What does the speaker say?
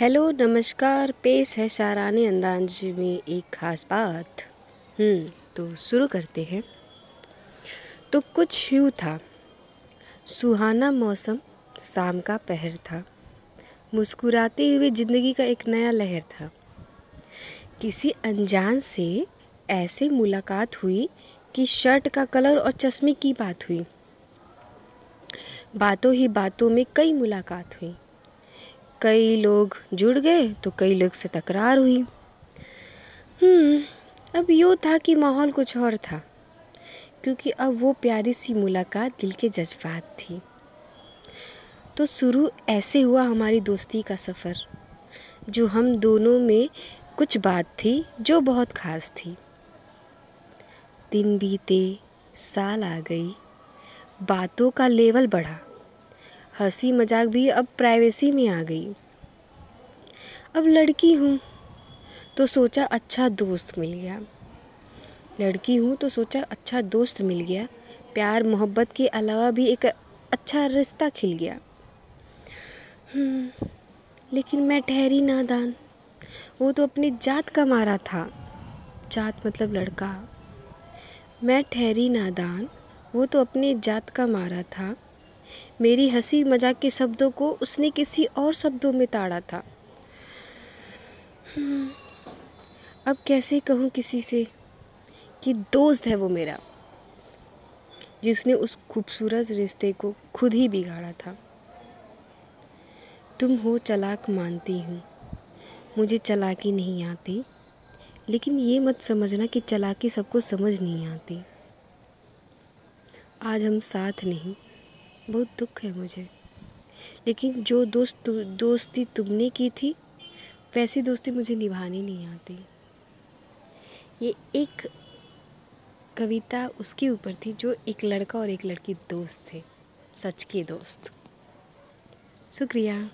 Hello, नमस्कार। पेश है शाराने अंदाज में एक ख़ास बात। हम्म तो शुरू करते हैं। तो कुछ यूँ था। सुहाना मौसम, शाम का पहर था। मुस्कुराते हुए ज़िंदगी का एक नया लहर था। किसी अनजान से ऐसे मुलाकात हुई कि शर्ट का कलर और चश्मे की बात हुई। बातों ही बातों में कई मुलाकात हुई। कई लोग जुड़ गए तो कई लोग से तकरार हुई। हम्म अब यूँ था कि माहौल कुछ और था, क्योंकि अब वो प्यारी सी मुलाकात दिल के जज्बात थी। तो शुरू ऐसे हुआ हमारी दोस्ती का सफ़र, जो हम दोनों में कुछ बात थी जो बहुत ख़ास थी। दिन बीते, साल आ गई, बातों का लेवल बढ़ा। हँसी मज़ाक भी अब प्राइवेसी में आ गई। अब लड़की हूँ तो सोचा अच्छा दोस्त मिल गया। लड़की हूँ तो सोचा अच्छा दोस्त मिल गया। प्यार मोहब्बत के अलावा भी एक अच्छा रिश्ता खिल गया। हम्म, लेकिन मैं ठहरी नादान। वो तो अपनी जात का मारा था। जात मतलब लड़का। मैं ठहरी नादान। वो तो अपनी जात का मारा था। मेरी हँसी मज़ाक के शब्दों को उसने किसी और शब्दों में ताड़ा था। हम्म, अब कैसे कहूँ किसी से कि दोस्त है वो मेरा जिसने उस खूबसूरत रिश्ते को खुद ही बिगाड़ा था। तुम हो चलाक मानती हूँ मुझे चलाकी नहीं आती लेकिन ये मत समझना कि चलाकी सबको समझ नहीं आती। आज हम साथ नहीं बहुत दुख है मुझे। लेकिन जो दोस्त दोस्ती तुमने की थी, वैसी दोस्ती मुझे निभानी नहीं आती। ये एक कविता उसके ऊपर थी जो एक लड़का और एक लड़की दोस्त थे, सच के दोस्त। शुक्रिया।